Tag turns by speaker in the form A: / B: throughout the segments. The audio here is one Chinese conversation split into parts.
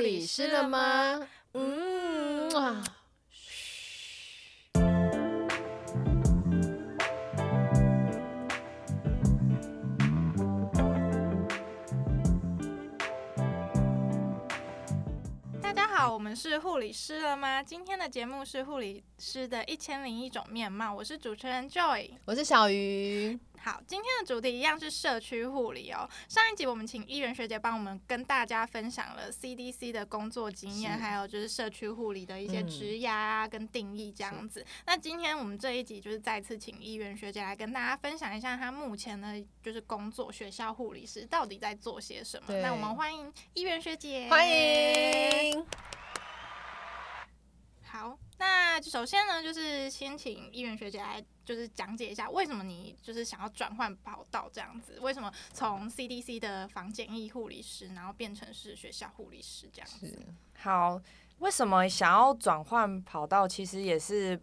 A: 理师了吗？嗯啊。
B: 大家好，我们是护理师了吗？今天的节目是护理师的一千零一种面貌，我是主持人 Joy。
A: 我是小鱼。
B: 好，今天的主题一样是社区护理哦。上一集我们请议员学姐帮我们跟大家分享了 CDC 的工作经验，还有就是社区护理的一些
A: 嗯
B: 职涯啊跟定义这样子。那今天我们这一集就是再次请议员学姐来跟大家分享一下她目前的就是工作，学校护理师到底在做些什么。那我们欢迎议员学姐，
A: 欢。迎。
B: 好，那首先呢，就是先请议员学姐来，就是讲解一下为什么你就是想要转换跑道这样子，为什么从 CDC 的防检疫护理师，然后变成是学校护理师这样子？
C: 好，为什么想要转换跑道？其实也是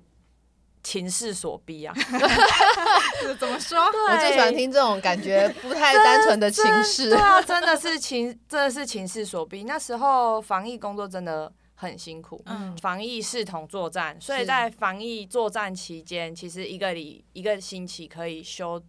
C: 情势所逼啊。
B: 怎么说？
A: 我最喜欢听这种感觉不太单纯的情势
C: 对。啊，真的是情，真的是情势所逼。那时候防疫工作真的很辛苦，
B: 嗯
C: 防疫视同作战，所以在防疫作战期间，其实一个礼一个星期可以休。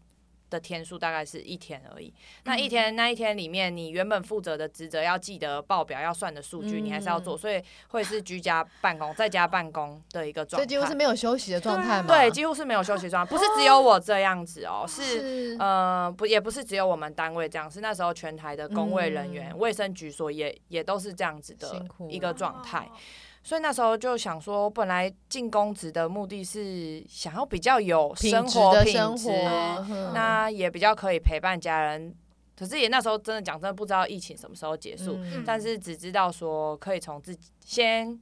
C: 的天数大概是一天而已。那一天那一天里面，你原本负责的职责要记得报表要算的数据，你还是要做，所以会是居家办公、在家办公的一个状态。
A: 所以几乎是没有休息的状态嘛？
C: 对，几乎是没有休息状态，不是只有我这样子哦、是
A: 是
C: 呃，不，也不是只有我们单位这样，是那时候全台的工卫人员、
A: 嗯
C: 卫生局所也也都是这样子的一个状态。
B: 哦
C: 所以那时候就想说，本来进公职的目的是想要比较有生活品
A: 的生
C: 质，那也比较可以陪伴家人。可是也那时候真的讲真的不知道疫情什么时候结束，
A: 嗯
C: 但是只知道说可以从自己先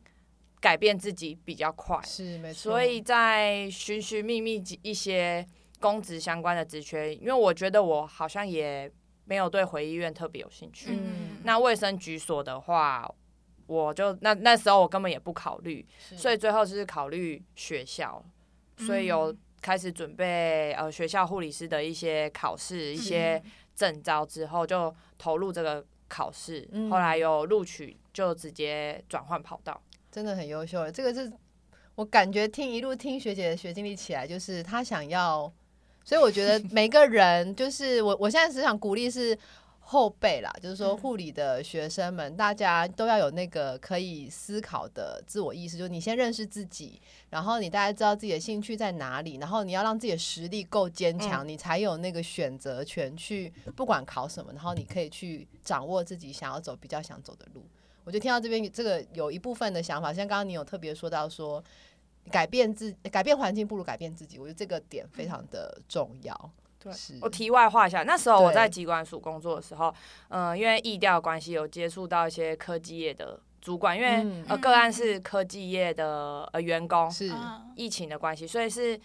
C: 改变自己比较快。
A: 是没错。
C: 所以在寻寻觅觅一些公职相关的职缺，因为我觉得我好像也没有对回医院特别有兴趣。
A: 嗯
C: 那卫生局所的话，我就那那时候我根本也不考虑，所以最后就是考虑学校，所以有
B: 嗯
C: 开始准备呃学校护理师的一些考试、一些证照之后，就投入这个考试，
A: 嗯
C: 后来有录取，就直接转换跑道。
A: 真的很优秀了。这个是我感觉听一路听学姐的学经历起来，就是她想要，所以我觉得每个人就是我，我现在只想鼓励是。后辈啦，就是说
B: 嗯
A: 护理的学生们，大家都要有那个可以思考的自我意识，就是你先认识自己，然后你大概知道自己的兴趣在哪里，然后你要让自己的实力够坚强，你才有那个选择权去不管考什么，然后你可以去掌握自己想要走比较想走的路。我就听到这边这个有一部分的想法，像刚刚你有特别说到说，改变自改变环境不如改变自己，我觉得这个点非常的重要。
C: 对我题外话一下，那时候我在机关署工作的时候，嗯、因为意调关系，有接触到一些科技业的主管，因为、
A: 嗯
C: 呃个案是科技业的呃员工，
A: 是
B: 嗯。
C: 疫情的关系，所以是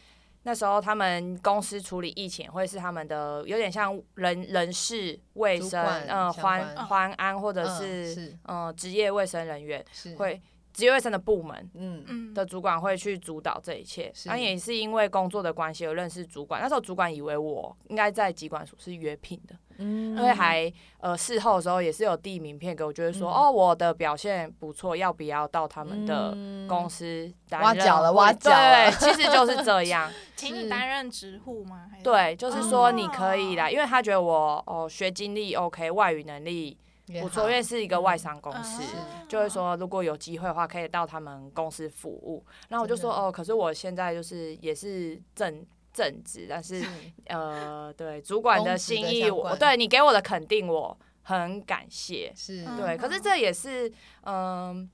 C: 那时候他们公司处理疫情，会是他们的有点像人人事卫生，
A: 主管
C: 呃环环安或者
A: 嗯
C: 是
A: 是。
C: 呃职业卫生人员会职业卫生的部门。
A: 嗯。
B: 嗯。
C: 的主管会去主导这一切，
A: 是。
C: 那也是因为工作的关系而认识主管。那时候主管以为我应该在机关署是约聘的，
A: 嗯。
C: 因为还呃事后的时候也是有递名片给我，就是说、
A: 嗯。
C: 哦我的表现不错，要不要到他们的
A: 嗯。
C: 公司担任。
A: 挖角了挖角了。
C: 对，其实就是这样。
B: 请你担任职护吗？
C: 对，就是说你可以
B: 哦，
C: 因为他觉得我哦学经历 OK，外语能力
A: 也
C: 不错，
A: 好
C: 因为是一个外商公
B: 嗯
C: 司。
A: 是
C: 就会说，如果有机会的话，可以到他们公司服务。然后我就说，哦，可是我现在就是也是正正职，但是
A: 是
C: 呃，对主管的心意，我对你给我的肯定，我很感谢。
A: 是
B: 嗯
C: 对，可是这也是嗯。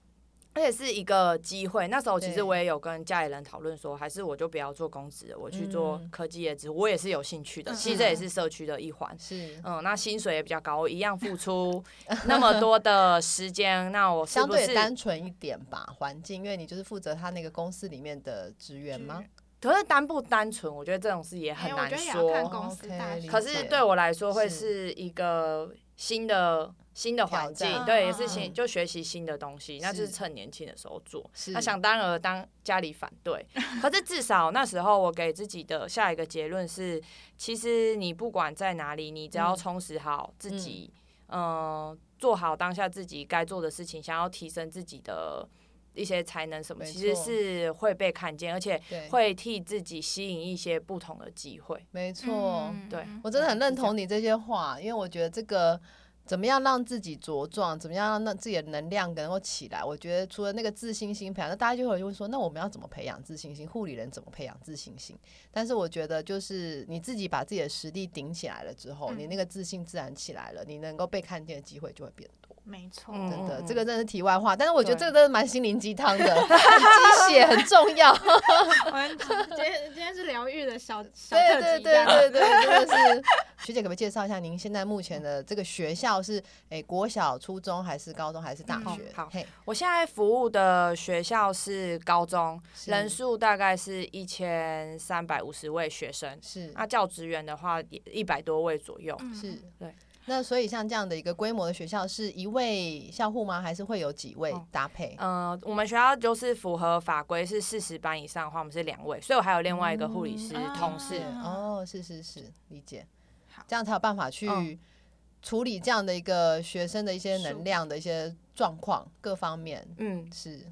C: 而且是一个机会。那时候其实我也有跟家里人讨论说，还是我就不要做公职，我去做
A: 嗯
C: 科技业职，我也是有兴趣的。
B: 嗯
C: 其实这也是社区的一环。
A: 是
C: 嗯，那薪水也比较高，我一样付出 那么多的时间，那我是
A: 相对单纯一点吧，环境，因为你就是负责他那个公司里面的职员吗？
C: 可是单不单纯，我觉得这种事也很难说。可是对我来说，会
A: 是
C: 是一个新的新的环境对，也是
B: 嗯
C: 新就学习新的东西，那就是
A: 是。
C: 趁年轻的时候做。
A: 是。
C: 那想当然当家里反对，可是至少那时候我给自己的下一个结论是，其实你不管在哪里，你只要
A: 嗯。
C: 充实好自己，嗯、做好当下自己该做的事情，想要提升自己的一些才能什么，其实是会被看见，而且
A: 对，
C: 会替自己吸引一些不同的机会。
A: 没错。
B: 嗯
C: 对
A: 我真的很认同你这些话，因为我觉得这个怎么样让自己茁壮，怎么样让自己的能量能够起来，我觉得除了那个自信心培养，那大家就会问说，那我们要怎么培养自信心？护理人怎么培养自信心？但是我觉得就是你自己把自己的实力顶起来了之后，
B: 嗯
A: 你那个自信自然起来了，你能够被看见的机会就会变多。
B: 没错，
C: 嗯
A: 真的，
C: 嗯
A: 这个真的是题外话，但是我觉得
C: 对
A: 这个真的蛮心灵鸡汤的，很鸡血，很重要。
B: 今天今天是疗愈的小小
A: 对
B: 特
A: 对对
B: 对，
A: 对对，真的是。学姐可不可以介绍一下您现在目前的这个学校是诶国小、初中还是高中还是大
B: 嗯
A: 学？
C: 好，我现在服务的学校是高中，人数大概是一千三百五十位学生，
A: 是
C: 那教职员的话也一百多位左右。
B: 嗯
A: 是，
C: 对。
A: 那所以像这样的一个规模的学校，是一位校护吗？还是会有几位
C: 哦
A: 搭配？
C: 呃，我们学校就是符合法规，是四十班以上的话，我们是两位，所以我还有另外一个护理师
B: 嗯
C: 同事。
B: 嗯
A: 哦，是是是，理解
B: 好。
A: 这样才有办法去
C: 嗯
A: 处理这样的一个学生的一些能量的一些状况，各方面
C: 嗯，
A: 是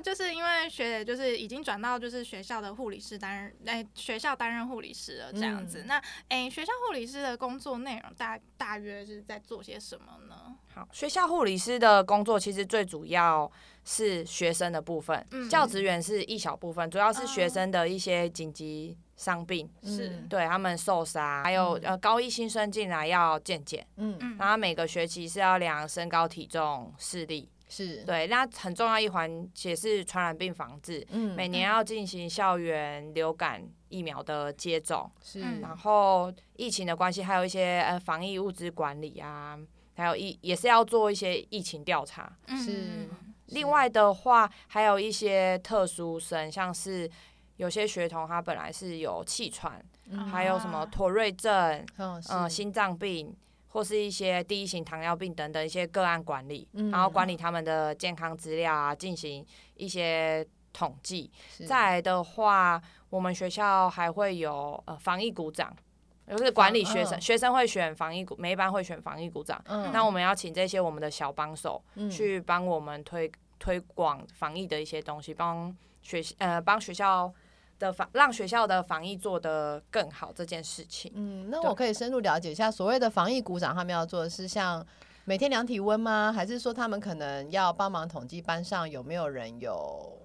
B: 那就是因为学姐就是已经转到就是学校的护理师担任，哎、学校担任护理师了这样子。
A: 嗯
B: 那哎、学校护理师的工作内容大大约是在做些什么呢？
C: 好，学校护理师的工作其实最主要是学生的部分，
B: 嗯
C: 教职员是一小部分，主要是学
B: 哦
C: 生的一些紧急伤病，
B: 是
A: 嗯
C: 对他们受伤，还有
A: 嗯
C: 呃高一新生进来要健检，
A: 嗯
B: 嗯
C: 然后每个学期是要量身高、体重、视力，
A: 是，
C: 对，那很重要一环也是传染病防治，
A: 嗯
C: 每年要进行校园流感疫苗的接种，
A: 是
B: 嗯
C: 然后疫情的关系，还有一些呃防疫物资管理啊，还有一也是要做一些疫情调查。
A: 是
B: 嗯
C: 另外的话，还有一些特殊生，像是有些学童他本来是有气喘，
A: 嗯
C: 还有什么
B: 啊
C: 妥瑞症、
A: 哦
C: 呃心脏病。或是一些第一型糖尿病等等一些个案管理，
A: 嗯
C: 然后管理他们的健康资料啊，进行一些统计。再来的话，我们学校还会有呃防疫股长，就是管理学生，
A: 嗯
C: 学生会选防疫股，每一班会选防疫股长。
A: 嗯
C: 那我们要请这些我们的小帮手
A: 嗯
C: 去帮我们推推广防疫的一些东西，帮学呃帮学校的防让学校的防疫做得更好这件事情。
A: 嗯，那我可以深入了解一下，所谓的防疫股长他们要做的是像每天量体温吗？还是说他们可能要帮忙统计班上有没有人有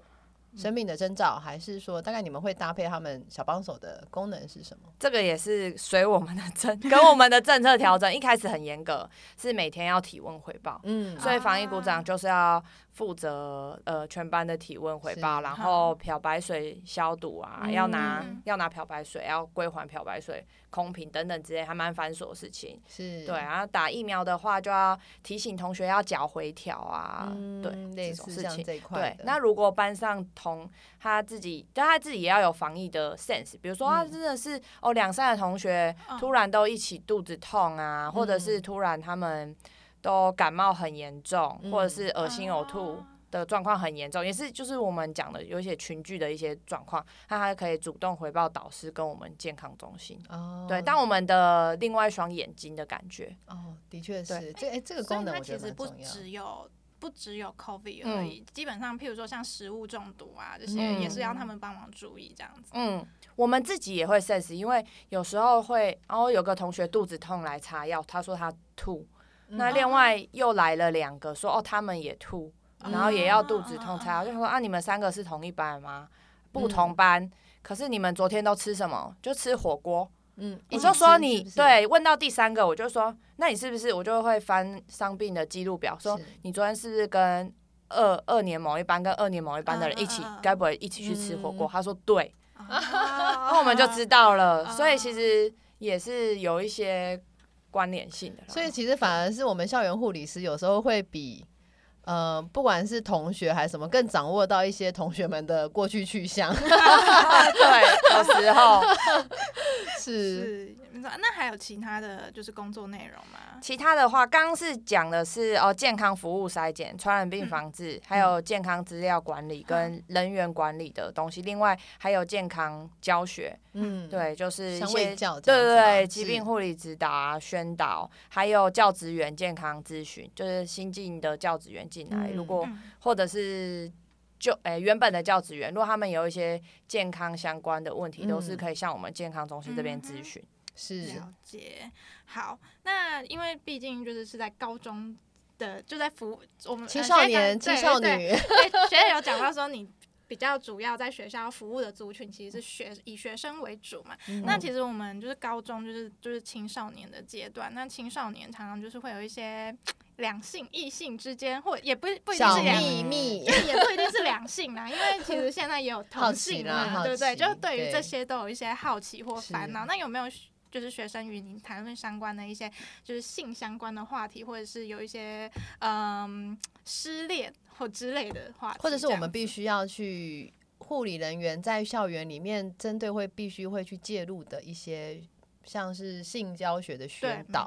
A: 生命的征兆？还是说大概你们会搭配他们小帮手的功能是什么？
C: 这个也是随我们的政跟我们的政策调整，一开始很严格，是每天要体温回报。
A: 嗯，
C: 所以防疫股长就是要负责呃全班的体温回报，然后漂白水消毒啊，
A: 嗯
C: 要拿
B: 嗯
C: 要拿漂白水，要归还漂白水、空瓶等等之类，还蛮繁琐的事情。
A: 是
C: 对，然后打疫苗的话，就要提醒同学要缴回条啊，
A: 嗯
C: 对
A: 类
C: 这种事情。对那如果班上同他自己，但他自己也要有防疫的 sense，比如说他
A: 嗯
C: 真的是、哦两三个同学
B: 哦
C: 突然都一起肚子痛啊，或者是
A: 嗯
C: 突然他们都感冒很严重，
A: 嗯
C: 或者是恶心呕吐
B: 啊
C: 的状况很严重，也是就是我们讲的有一些群聚的一些状况，那他可以主动回报导师跟我们健康中心。
A: 哦，
C: 对，当我们的另外一双眼睛的感觉。
A: 哦，的确是这哎这个功能我觉
B: 它其实不
A: 得蛮重要。
B: 只有不只有 COVID
C: 嗯
B: 而已，基本上譬如说像食物中毒啊这些，
C: 嗯
B: 也是要他们帮忙注意这样子。
C: 嗯，我们自己也会 sense，因为有时候会，然后有个同学肚子痛来擦药，他说他吐，
A: 嗯
C: 那另外又来了两个说哦他们也吐，然后也要肚子痛才好，就说啊你们三个是同一班吗？不同班，可是你们昨天都吃什么？就吃火锅。
A: 嗯，
C: 我就说你对，问到第三个，我就说那你是不是？我就会翻伤病的记录表，说你昨天是不是跟二二年某一班跟二年某一班的人一起该不会一起去吃火锅？
A: 嗯
C: 他说对。
B: 然
C: 那我们就知道了，
B: 哦
C: 所以其实也是有一些关联性的。
A: 所以其实反而是我们校园护理师有时候会比。呃，不管是同学还是什么，更掌握到一些同学们的过去去向，
C: 对，有时候。
A: 是
B: 那还有其他的就是工作内容吗？
C: 其他的话，刚刚是讲的是哦，健康服务筛检、传染病
B: 嗯
C: 防治，还有健康资料管理跟人员管理的东西。另外还有健康教学，
A: 嗯，
C: 对，就是一些对对对，疾病护理指导啊、宣导，还有教职员健康咨询，就是新进的教职员进来，
A: 嗯
C: 如果
B: 嗯
C: 或者是就诶、原本的教职员，如果他们有一些健康相关的问题，都是
A: 嗯
C: 可以向我们健康中心这边咨询。
A: 是
B: 了解。好，那因为毕竟就是是在高中的，就在服务我们
A: 青少年、青少。
B: 呃
A: 女，
B: 学姐对对学姐有讲到 说你。比较主要在学校服务的族群其实是学以学生为主嘛，
A: 嗯
B: 那其实我们就是高中就是就是青少年的阶段，那青少年常常就是会有一些两性异性之间，或也不不一定是两
A: 秘密，
B: 也不一定是两性啦，因为其实现在也有同性嘛，对不对？
A: 奇
B: 就对于这些都有一些好奇或烦恼。那有没有就是学生与您谈论相关的一些就是性相关的话题，或者是有一些嗯失恋或之类的话题，
A: 或者是我们必
B: 须
A: 须要去护理人员在校园里面针对会必须会去介入的一些，像是性教学的宣导。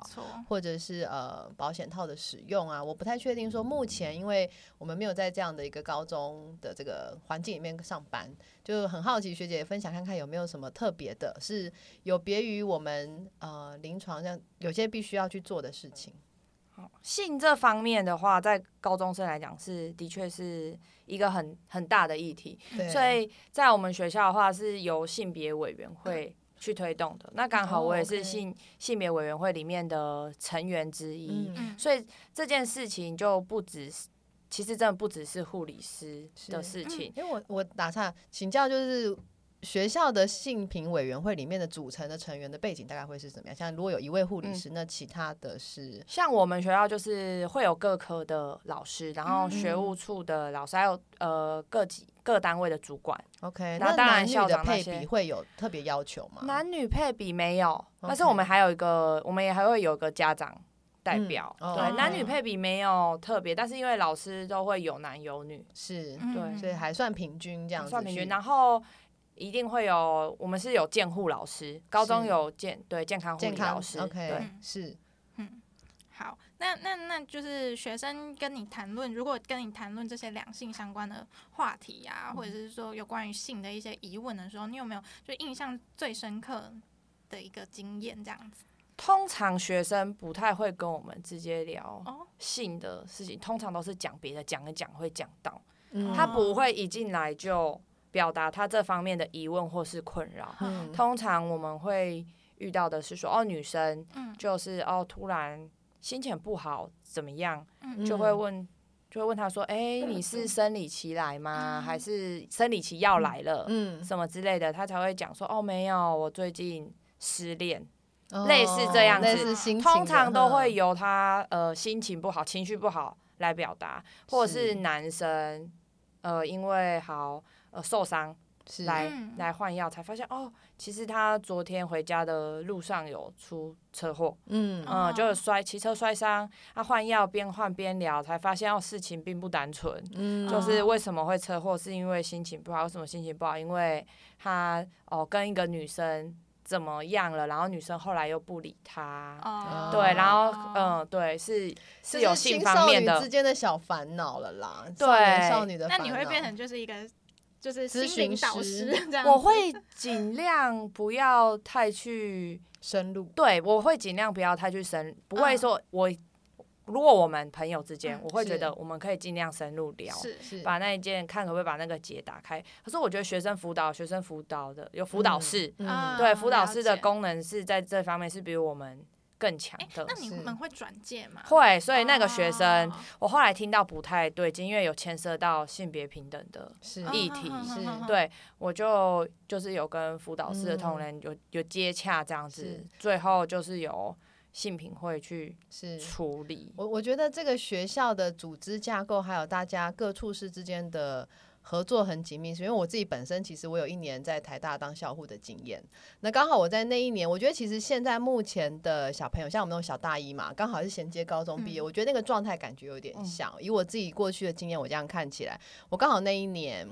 A: 或者是呃保险套的使用啊，我不太确定说目前，因为我们没有在这样的一个高中的这个环境里面上班，就很好奇学姐分享看看有没有什么特别的，是有别于我们呃临床上有些必须要去做的事情。
C: 性这方面的话，在高中生来讲是的确是一个很很大的议题，
A: 对，
C: 所以在我们学校的话是由性别委员会去推动的。那刚好
A: 哦
C: 我也是性、性别委员会里面的成员之一，所以这件事情就不只是，其实真的不只是护理师的事情。
A: 因为我我打岔请教，就是学校的性评委员会里面的组成的成员的背景大概会是怎么样？像如果有一位护理师，那其他的是
C: 像我们学校就是会有各科的老师，然后
B: 嗯
C: 学务处的老师，还有呃各级各单位的主管。
A: OK，
C: 那当然校长
A: 配比会有特别要求吗？
C: 男女配比没有，但是我们还有一个，我们也还会有一个家长代表。对男女配比没有特别，但是因为老师都会有男有女，
A: 是，
B: 嗯
C: 对
A: 所以还算平均这样子，
C: 算平均。然后一定会有，我们是有健护老师，高中有健对健康护理老师。
A: OK
C: 对，
A: 是。
B: 嗯好，那那那就是学生跟你谈论，如果跟你谈论这些两性相关的话题呀、或者是说有关于性的一些疑问的时候，你有没有就印象最深刻的一个经验这样子？
C: 通常学生不太会跟我们直接聊
B: 哦。
C: 性的事情，通常都是讲别的，讲一讲会讲到，
A: 嗯。
C: 他不会一进来就表达他这方面的疑问或是困扰。
A: 嗯。
C: 通常我们会遇到的是说，哦，女生
B: 嗯。
C: 就是哦，突然心情不好，怎么样，
B: 嗯。
C: 就会问，就会问他说，哎、你是生理期来吗？还是生理期要来了？
A: 嗯，
C: 什么之类的，他才会讲说，哦，没有，我最近失恋。
A: 哦。
C: 类似这样子通常都会
A: 嗯。
C: 由他呃心情不好、情绪不好来表达，或者
A: 是
C: 是。男生呃因为好呃受伤
A: 是
C: 来
B: 嗯
C: 来换药，才发现哦，其实他昨天回家的路上有出车祸，
A: 嗯
C: 就是摔骑车摔伤，他换药边换边聊，才发现哦事情并不单纯，
A: 嗯
C: 就是为什么会车祸，是因为心情不好。为什么心情不好？因为他哦跟一个女生怎么样了，然后女生后来又不理他。
B: 哦
C: 对，然后
B: 哦
C: 嗯，对，是是有性方面的
A: 之，间的小烦恼了啦，
C: 对
A: 少年少女的
B: 那，你会变成就是一个就是
A: 咨
B: 心灵
A: 询
B: 导
A: 师
B: 师这样？
C: 我会尽量不要太去，
A: 深入，
C: 对我会尽量不要太去深，不会
B: 嗯
C: 说我如果我们朋友之间
B: 嗯，
C: 我会觉得我们可以尽量深入聊。
B: 是
A: 是
C: 把那一件看可不可以把那个结打开。可是我觉得学生辅导，学生辅导的有辅导室，对辅导室的功能是在这方面是比我们更强的。
B: 那你们会转介吗？
C: 会，所以那个学生，
B: 哦
C: 我后来听到不太对劲，因为有牵涉到性别平等的议题
B: 嗯
A: 是
C: 对，我就就是有跟辅导室的同
A: 嗯
C: 仁有有接洽这样子，最后就是由性平会去
A: 是。
C: 处理。
A: 我我觉得这个学校的组织架构，还有大家各处室之间的合作很紧密，是因为我自己本身其实我有一年在台大当校护的经验。那刚好我在那一年，我觉得其实现在目前的小朋友，像我们那种小大一嘛，刚好是衔接高中毕业，
B: 嗯
A: 我觉得那个状态感觉有点像。以我自己过去的经验，我这样看起来，我刚好那一年。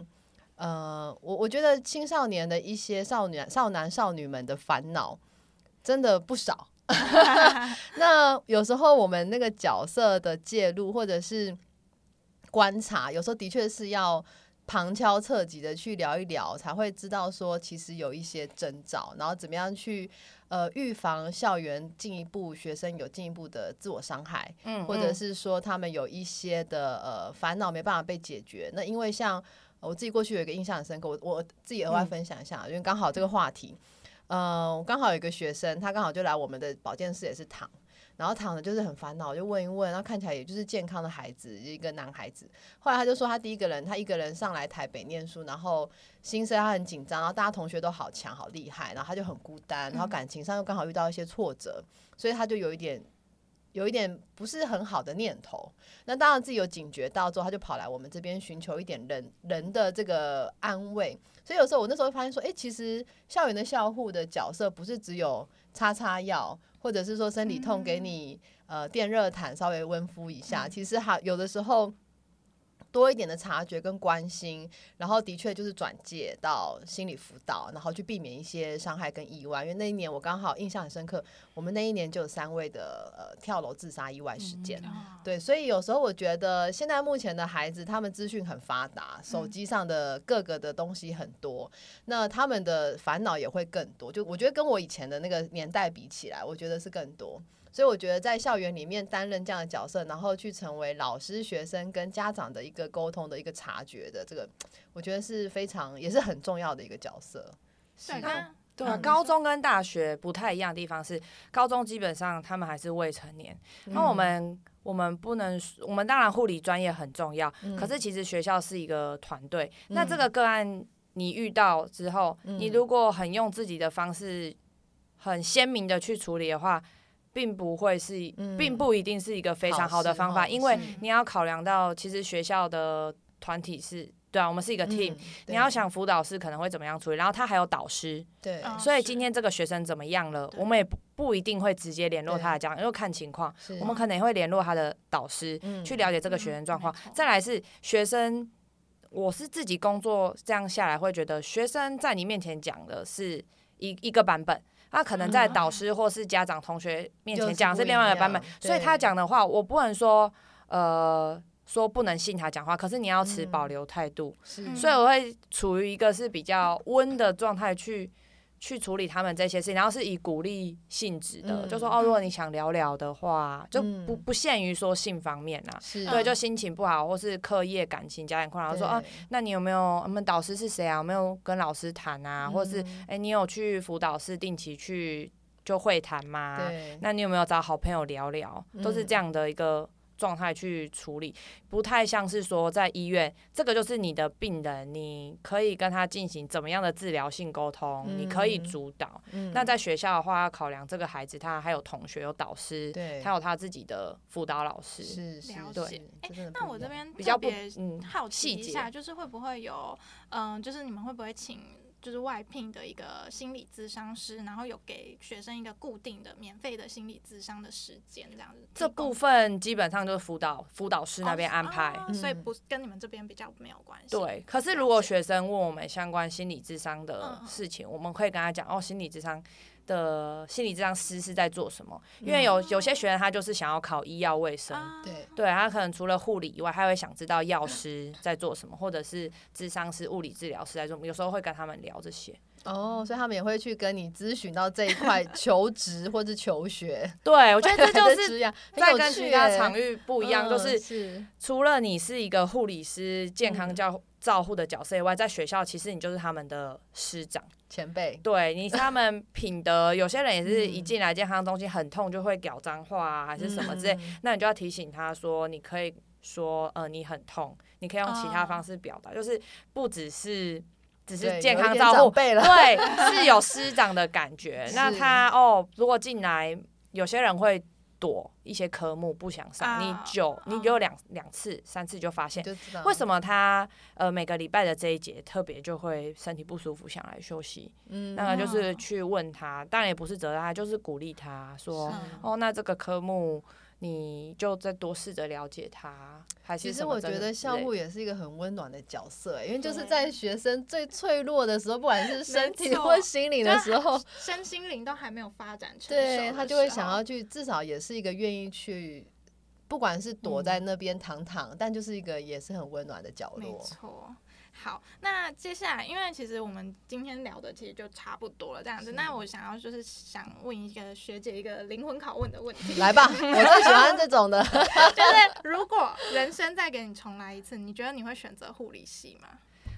A: 呃，我我觉得青少年的一些少女、少男、少女们的烦恼，真的不少。那有时候我们那个角色的介入或者是观察，有时候的确是要旁敲侧击的去聊一聊，才会知道说其实有一些征兆，然后怎么样去呃预防校园进一步学生有进一步的自我伤害，
C: 嗯
A: 或者是说他们有一些的呃烦恼没办法被解决。那因为像我自己过去有一个印象很深刻，我我自己额外分享一下，因为刚好这个话题。嗯，刚好有一个学生，他刚好就来我们的保健室，也是躺，然后躺着就是很烦恼，就问一问，然后看起来也就是健康的孩子，一个男孩子。后来他就说，他第一个人，他一个人上来台北念书，然后心生他很紧张，然后大家同学都好强好厉害，然后他就很孤单，然后感情上又刚好遇到一些挫折，所以他就有一点。有一点不是很好的念头，那当然自己有警觉到之后，他就跑来我们这边寻求一点人人的这个安慰。所以有时候我那时候发现说，哎、其实校园的校护的角色不是只有擦擦药，或者是说生理痛给你、呃电热毯稍微温敷一下，其实还有的时候。多一点的察觉跟关心，然后的确就是转介到心理辅导，然后去避免一些伤害跟意外。因为那一年我刚好印象很深刻，我们那一年就有三位的呃跳楼自杀意外事件。
B: 哦
A: 对，所以有时候我觉得现在目前的孩子，他们资讯很发达，手机上的各个的东西很多，那他们的烦恼也会更多。就我觉得跟我以前的那个年代比起来，我觉得是更多。所以我觉得在校园里面担任这样的角色，然后去成为老师、学生跟家长的一个沟通的一个察觉的这个，我觉得是非常也是很重要的一个角色。
B: 对，刚
C: 对啊，
A: 嗯
C: 高中跟大学不太一样的地方是，高中基本上他们还是未成年，那我们我们不能，我们当然护理专业很重要，
A: 嗯
C: 可是其实学校是一个团队，那
A: 嗯
C: 这个个案你遇到之后，
A: 嗯
C: 你如果很用自己的方式，很鲜明的去处理的话。并不会是，
A: 嗯
C: 并不一定是一个非常好的方法，因为你要考量到，其实学校的团体是，对啊，我们是一个 team，、
A: 嗯
C: 你要想辅导师可能会怎么样处理，然后他还有导师，
A: 对
B: 嗯
C: 所以今天这个学生怎么样了，我们也不不一定会直接联络他的
A: 对
C: 家长，因为看情况，我们可能也会联络他的导师，
A: 嗯
C: 去了解这个学生状况
B: 嗯。
C: 再来是学生，我是自己工作这样下来会觉得，学生在你面前讲的是一一个版本。他可能在
B: 嗯。
C: 导师或是家长、同学面前讲是另外一个版本，所以他讲的话，我不能说呃说不能信他讲话，可是你要持
A: 嗯。
C: 保留态度。
B: 嗯
C: 所以我会处于一个是比较温的状态去去处理他们这些事情，然后是以鼓励性质的，
A: 嗯
C: 就说哦，如果你想聊聊的话，就不
A: 嗯
C: 不限于说性方面啦。
A: 是
C: 对，就心情不好，或是课业、感情、家庭困扰，说啊，那你有没有我们导师是谁啊？有没有跟老师谈啊？或者是
A: 嗯
C: 哎、你有去辅导室定期去就会谈吗？那你有没有找好朋友聊聊？都是
A: 嗯
C: 这样的一个状态去处理，不太像是说在医院，这个就是你的病人，你可以跟他进行怎么样的治疗性沟通，你可以
A: 嗯
C: 主导。
A: 嗯
C: 那在学校的话，要考量这个孩子他还有同学、有导师，
A: 对
C: 他有他自己的辅导老师。
A: 是是
B: 了
A: 是
B: 解哎那我这
A: 边
C: 比较
B: 别
C: 嗯
B: 好奇一下，就是会不会有，嗯、就是你们会不会请就是外聘的一个心理咨商师，然后有给学生一个固定的免费的心理咨商的时间，这样子
C: 这部分基本上就是辅导辅导师那边
B: 哦
C: 安排。
B: 哦所以
A: 嗯
B: 不跟你们这边比较没有关系。
C: 对，可是如果学生问我们相关心理智商的事情，我们可以跟他讲哦，心理智商的心理治疗师是在做什么？因为有有些学生他就是想要考医药卫生，
B: 啊。
A: 对。
C: 对他可能除了护理以外，他会想知道药师在做什么，或者是智商师、物理治疗师在做什么，有时候会跟他们聊这些。
A: 哦，所以他们也会去跟你咨询到这一块求职或者求学，
C: 对，我觉得这就是 在跟其他场域不一样，就
A: 嗯
C: 是
A: 是。
C: 除了你是一个护理师、健康
A: 嗯。
C: 教照护的角色以外，在学校其实你就是他们的师长。
A: 前辈，
C: 对你他们品德，有些人也是一
A: 嗯
C: 进来健康中心很痛就会屌脏话啊，还是什么之类，
A: 嗯。
C: 那你就要提醒他说，你可以说呃你很痛，你可以用其他
B: 哦
C: 方式表达，就是不只是只是健康照护，
A: 辈了，
C: 对，是有师长的感觉。那他哦，如果进来，有些人会躲一些科目不想上，你
B: 啊
C: 久你
B: 哦
C: 有两两次、三次就发现。为什么他呃每个礼拜的这一节特别就会身体不舒服，想来休息？
A: 嗯
C: 那个就是
B: 哦
C: 去问他，当然也不是责让他，就是鼓励他说，哦，那这个科目你就再多试着了解他，还是
A: 其实我觉得校护也是一个很温暖的角色、欸因为就是在学生最脆弱的时候，不管是身体或心灵的时候，
B: 身心灵都还没有发展成熟
A: 对他就会想要去，至少也是一个愿意去，不管是躲在那边躺躺，但就是一个也是很温暖的角
B: 没
A: 落。
B: 错。好，那接下来，因为其实我们今天聊的其实就差不多了，这样子。那我想要就是想问一个学姐一个灵魂拷问的问题，
A: 来吧，我最喜欢这种的。
B: 就是如果人生再给你重来一次，你觉得你会选择护理系吗？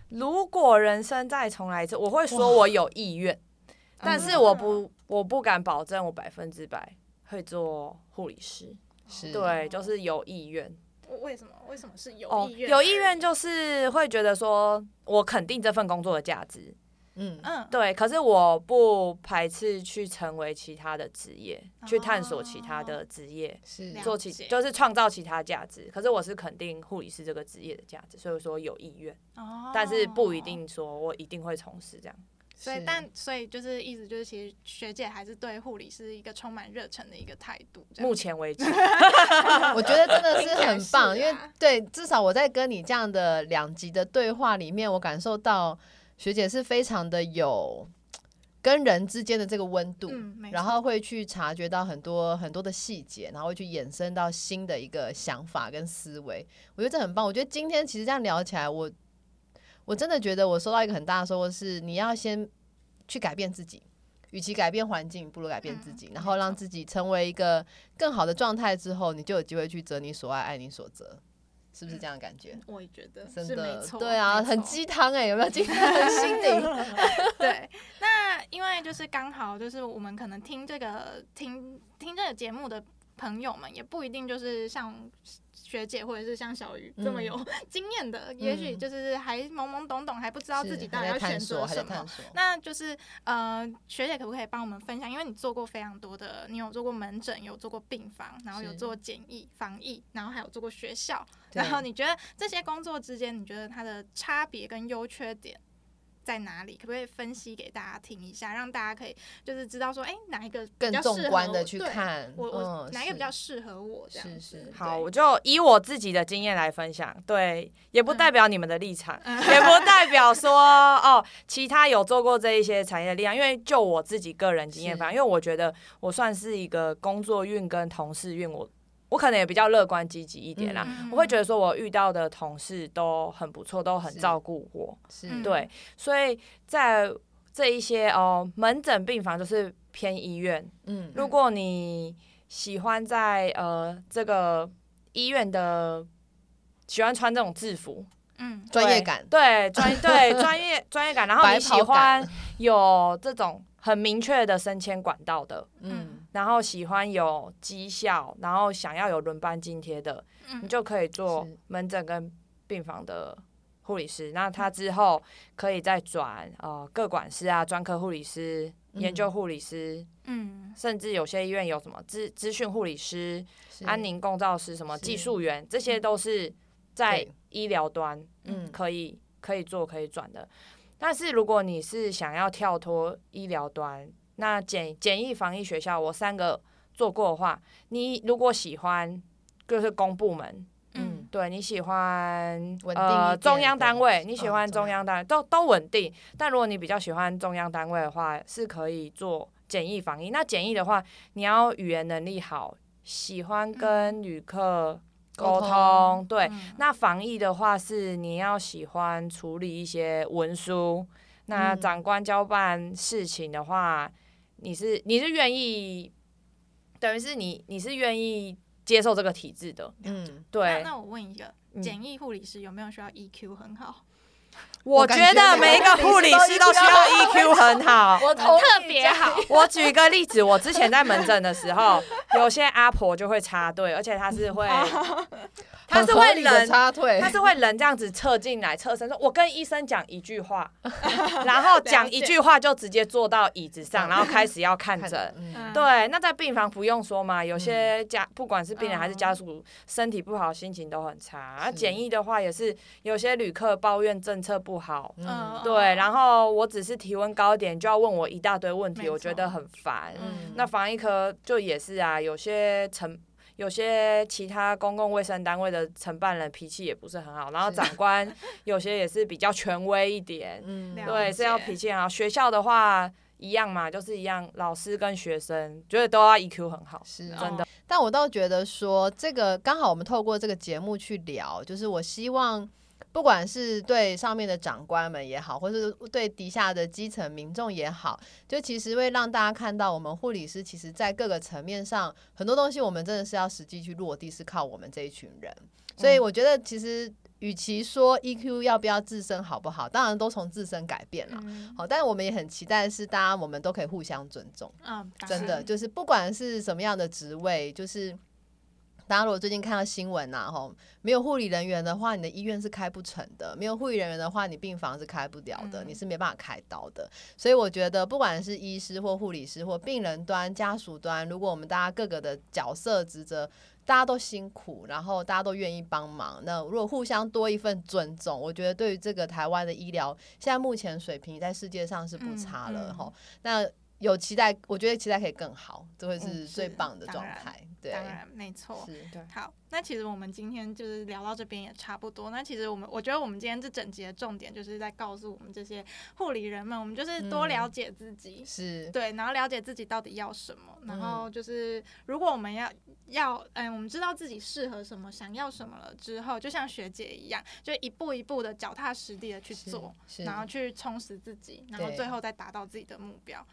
C: 如果人生再重来一次，我会说我有意愿，但是我不我不敢保证我百分之百会做护理师。
A: 是
C: 对，就是有意愿。
B: 我为什么？为什么是有
C: 哦
B: 意，愿？
C: 有意愿就是会觉得说我肯定这份工作的价值，
A: 嗯，
B: 嗯，
C: 对。可是我不排斥去成为其他的职业，去探索其他的职业。
A: 是
C: 做其
B: 解
C: 就是创造其他价值，可是我是肯定护理师这个职业的价值，所以说有意愿，
B: 哦
C: 但是不一。定说我一定会从事这样。
A: 是
B: 所以，但所以就是意思就是，其实学姐还是对护理是一个充满热忱的一个态度。
C: 目前为止，
A: 我觉得真的是很棒，因为
B: 啊
A: 对，至少我在跟你这样的两集的对话里面，我感受到学姐是非常的有跟人之间的这个温度，
B: 嗯
A: 然后会去察觉到很多很多的细节，然后会去衍生到新的一个想法跟思维，我觉得这很棒。我觉得今天其实这样聊起来，我我真的觉得我收到一个很大的收获是，你要先去改变自己。与其改变环境，不如改变自己，
B: 嗯
A: 然后让自己成为一个更好的状态之后，你就有机会去择你所爱，爱你所择，是不是这样的感觉？
B: 我也觉得
A: 真的。对啊，很鸡汤哎，有没有？鸡汤很心 灵，
B: 对，那因为就是刚好就是我们可能听这个听听这个节目的朋友们，也不一定就是像学姐或者是像小鱼这么
A: 嗯
B: 有 经验的，也许就是还懵懵懂懂，还不知道自己到底要选，择什么。那就是呃，学姐可不可以帮我们分享？因为你做过非常多的，你有做过门诊，有做过病房，然后有
A: 是
B: 做检疫、防疫，然后还有做过学校。然后你觉得这些工作之间，你觉得它的差别跟优缺点在哪里？可不可以分析给大家听一下，让大家可以就是知道说，哎，哪一个比
A: 更纵
B: 较适合
A: 观的去看，
B: 我我
A: 嗯
B: 哪一个比较适合我这样
A: 是
B: 子
A: 是？
C: 好，我就以我自己的经验来分享，对，也不代表你们的立场，
B: 嗯。
C: 也不代表说哦，其他有做过这一些产业的力量，因为就我自己个人经验
A: 是
C: 分享，因为我觉得我算是一个工作运跟同事运，我我可能也比较乐观积极一点啦。
B: 嗯
C: 我会觉得说，我遇到的同事都很不错，都很照顾我，
A: 是
B: 嗯。
C: 对，所以在这一些哦门诊病房就是偏医院，
A: 嗯
C: 如。果你喜欢在呃这个医院的喜欢穿这种制服，
B: 嗯。
A: 专业感，
C: 对专对专业专业感，然后你喜欢有这种很明确的升迁管道的，
A: 嗯，
C: 然后喜欢有绩效，然后想要有轮班津贴的，
B: 嗯
C: 你就可以做
A: 是。
C: 门诊跟病房的护理师。那他之后可以再转呃各管师啊、专科护理师、研究护理师，
B: 嗯。
C: 甚至有些医院有什么资资讯护理师、安宁共照师、什么技术员，这些都是在
A: 对。
C: 医疗端
A: 嗯
C: 可以可以做可以转的。但是如果你是想要跳脱医疗端，那简简易防疫学校我三个做过的话，你如果喜欢就是公部门，
B: 嗯
C: 对你喜欢呃中央单位，你喜
A: 嗯
C: 欢
A: 中
C: 中央单位都都稳定。但如果你比较喜欢中央单位的话，是可以做简易防疫。那简易的话，你要语言能力好，喜欢跟旅客沟
A: 沟通
C: 通，对。
B: 嗯
C: 那防疫的话，是你要喜欢处理一些文书。那
A: 嗯
C: 长官交办事情的话，你是你是愿意，等于是你你是愿意接受这个体制的，
A: 嗯，
C: 对。
B: 那我问一个，
C: 嗯
B: 简易护理师有没有需要 EQ 很好？
C: 我觉得每一个护理师都需要 EQ 很好。
A: 我
B: 特别好，
C: 我举个例子，我之前在门诊的时候，有些阿婆就会插队，而且她是会，她是会
A: 很合理的
C: 人，
A: 插队
C: 她，是会人这样子侧进来，侧身说：“我跟医生讲一句话，然后讲一句话就直接坐到椅子上，然后开始要看诊。”对，那在病房不用说嘛，有些家不管是病人还是家属，身体不好，心情都很差。检疫的话也是，有些旅客抱怨政策不好，
A: 嗯
C: 对，然后我只是体温高一点就要问我一大堆问题，我觉得很烦。
A: 嗯
C: 那防疫科就也是啊，有些承有些其他公共卫生单位的承办人脾气也不是很好，然后
A: 是
C: 长官有些也是比较权威一点，对，是要脾气很好。学校的话一样嘛，就是一样，老师跟学生觉得都要 EQ 很好，
A: 是
C: 真的。
A: 但我倒觉得说，这个刚好我们透过这个节目去聊，就是我希望，不管是对上面的长官们也好，或是对底下的基层民众也好，就其实会让大家看到，我们护理师其实在各个层面上，很多东西我们真的是要实际去落地，是靠我们这一群人。所以我觉得，其实与其说 EQ 要不要自身好不好，当然都从自身改变了。
B: 嗯
A: 好，但是我们也很期待的是，大家我们都可以互相尊重。
B: 嗯，当
A: 真的就是不管是什么样的职位，就是大家如果最近看到新闻呐、吼，没有护理人员的话，你的医院是开不成的；没有护理人员的话，你病房是开不了的，
B: 嗯
A: 你是没办法开刀的。所以我觉得，不管是医师或护理师或病人端、家属端，如果我们大家各个的角色职责。大家都辛苦，然后大家都愿意帮忙。那如果互相多一份尊重，我觉得对于这个台湾的医疗，现在目前水平在世界上是不
B: 嗯
A: 差了
B: 嗯
A: 哈、那有期待，我觉得期待可以更好，这会是最棒的状态。对，
B: 当然没错。
A: 是
C: 对
B: 好，那其实我们今天就是聊到这边也差不多。那其实我们，我觉得我们今天这整集的重点就是在告诉我们这些护理人们，我们就是多
A: 嗯
B: 了解自己，
A: 是，
B: 对，然后了解自己到底要什么，然
A: 嗯
B: 后就是如果我们要要，嗯，我们知道自己适合什么，想要什么了之后，就像学姐一样，就一步一步的脚踏实地的去做，
A: 是
B: 然后去充实自己，然后最后再达到自己的目标。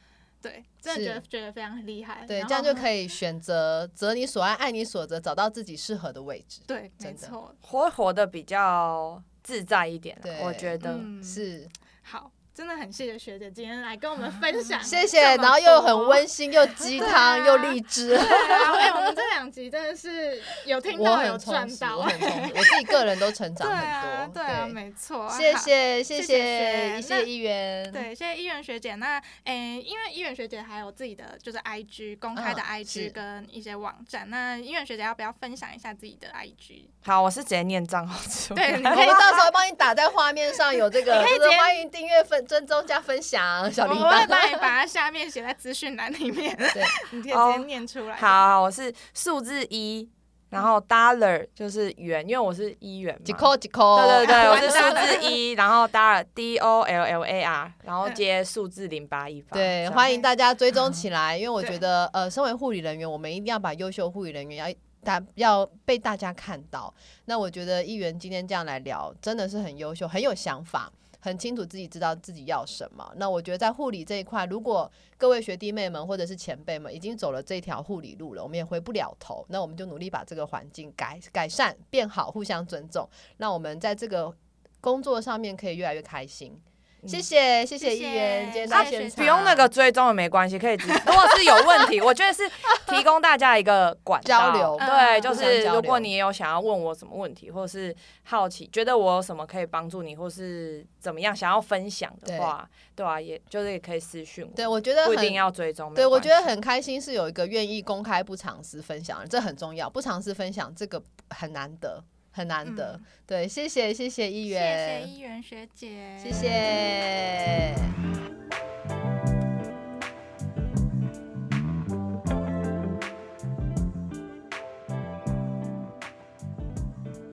B: 对，真的觉得觉得非常厉害。
A: 对，这样就可以选择择你所爱，爱你所择，找到自己适合的位置。
B: 对，没
A: 真的
B: 错，
C: 活活的比较自在一点啊、我觉得。
B: 嗯，
A: 是，
B: 好，真的很谢谢学姐今天来跟我们分享，
A: 谢谢，然后又很温馨，又鸡汤，
B: 啊
A: 又励志。
B: 对啊，哎、我们这两集真的是有听到有赚到，
A: 我很充实，我自己个人都成长很
B: 啊，
A: 多。
B: 对啊，没错，
A: 谢谢谢
B: 谢谢
A: 谢，
B: 学那
A: 谢谢议员。
B: 对，谢谢议员学姐。那诶、因为议员学姐还有自己的就是 IG 公开的
A: 嗯
B: IG 跟一些网站，那议员学姐要不要分享一下自己的 IG？
C: 好，我是直接念账号出来。
B: 对，你
A: 我
B: 可以
A: 们到时候帮你打在画面上，有这个，
B: 你可以直接
A: 就是欢迎订阅、分追踪加分享小铃
B: 我会。帮你把它下面写在资讯栏里面，
A: 对，
B: 你可以直
C: 哦
B: 接念出来。
C: 好，我是数字一，然后 dollar 就是元，因为我是一元嘛。
A: 几扣几扣。
C: 对对对，我
B: 完
C: 是数字一，然后 dollar D O L L A R，然后接数字零八一八。
A: 对，欢迎大家追踪起来，因为我
B: 对
A: 觉得，呃，身为护理人员，我们一定要把优秀护理人员要大要被大家看到。那我觉得议员今天这样来聊，真的是很优秀，很有想法，很清楚自己知道自己要什么。那我觉得在护理这一块，如果各位学弟妹们或者是前辈们已经走了这条护理路了，我们也回不了头。那我们就努力把这个环境改改善变好，互相尊重，那我们在这个工作上面可以越来越开心。谢谢谢谢
B: 谢
A: 议员，
B: 谢
A: 今天到
B: 谢谢
A: 现场，
C: 不用那个追踪也没关系，可以直。如果是有问题，我觉得是提供大家一个管道
A: 交流
C: 对，
B: 嗯
C: 就是如果你也有想要问我什么问题，或者是好奇，觉得我有什么可以帮助你，或是怎么样想要分享的话，对啊，也就是也可以私讯我，
A: 对，我觉得
C: 不一定要追踪。
A: 对，我觉得很开心，是有一个愿意公开不尝试分享的，这很重要。不尝试分享这个很难得，很难得。对谢谢谢谢一
B: 元谢
A: 谢
B: 一元学姐。
A: 谢谢。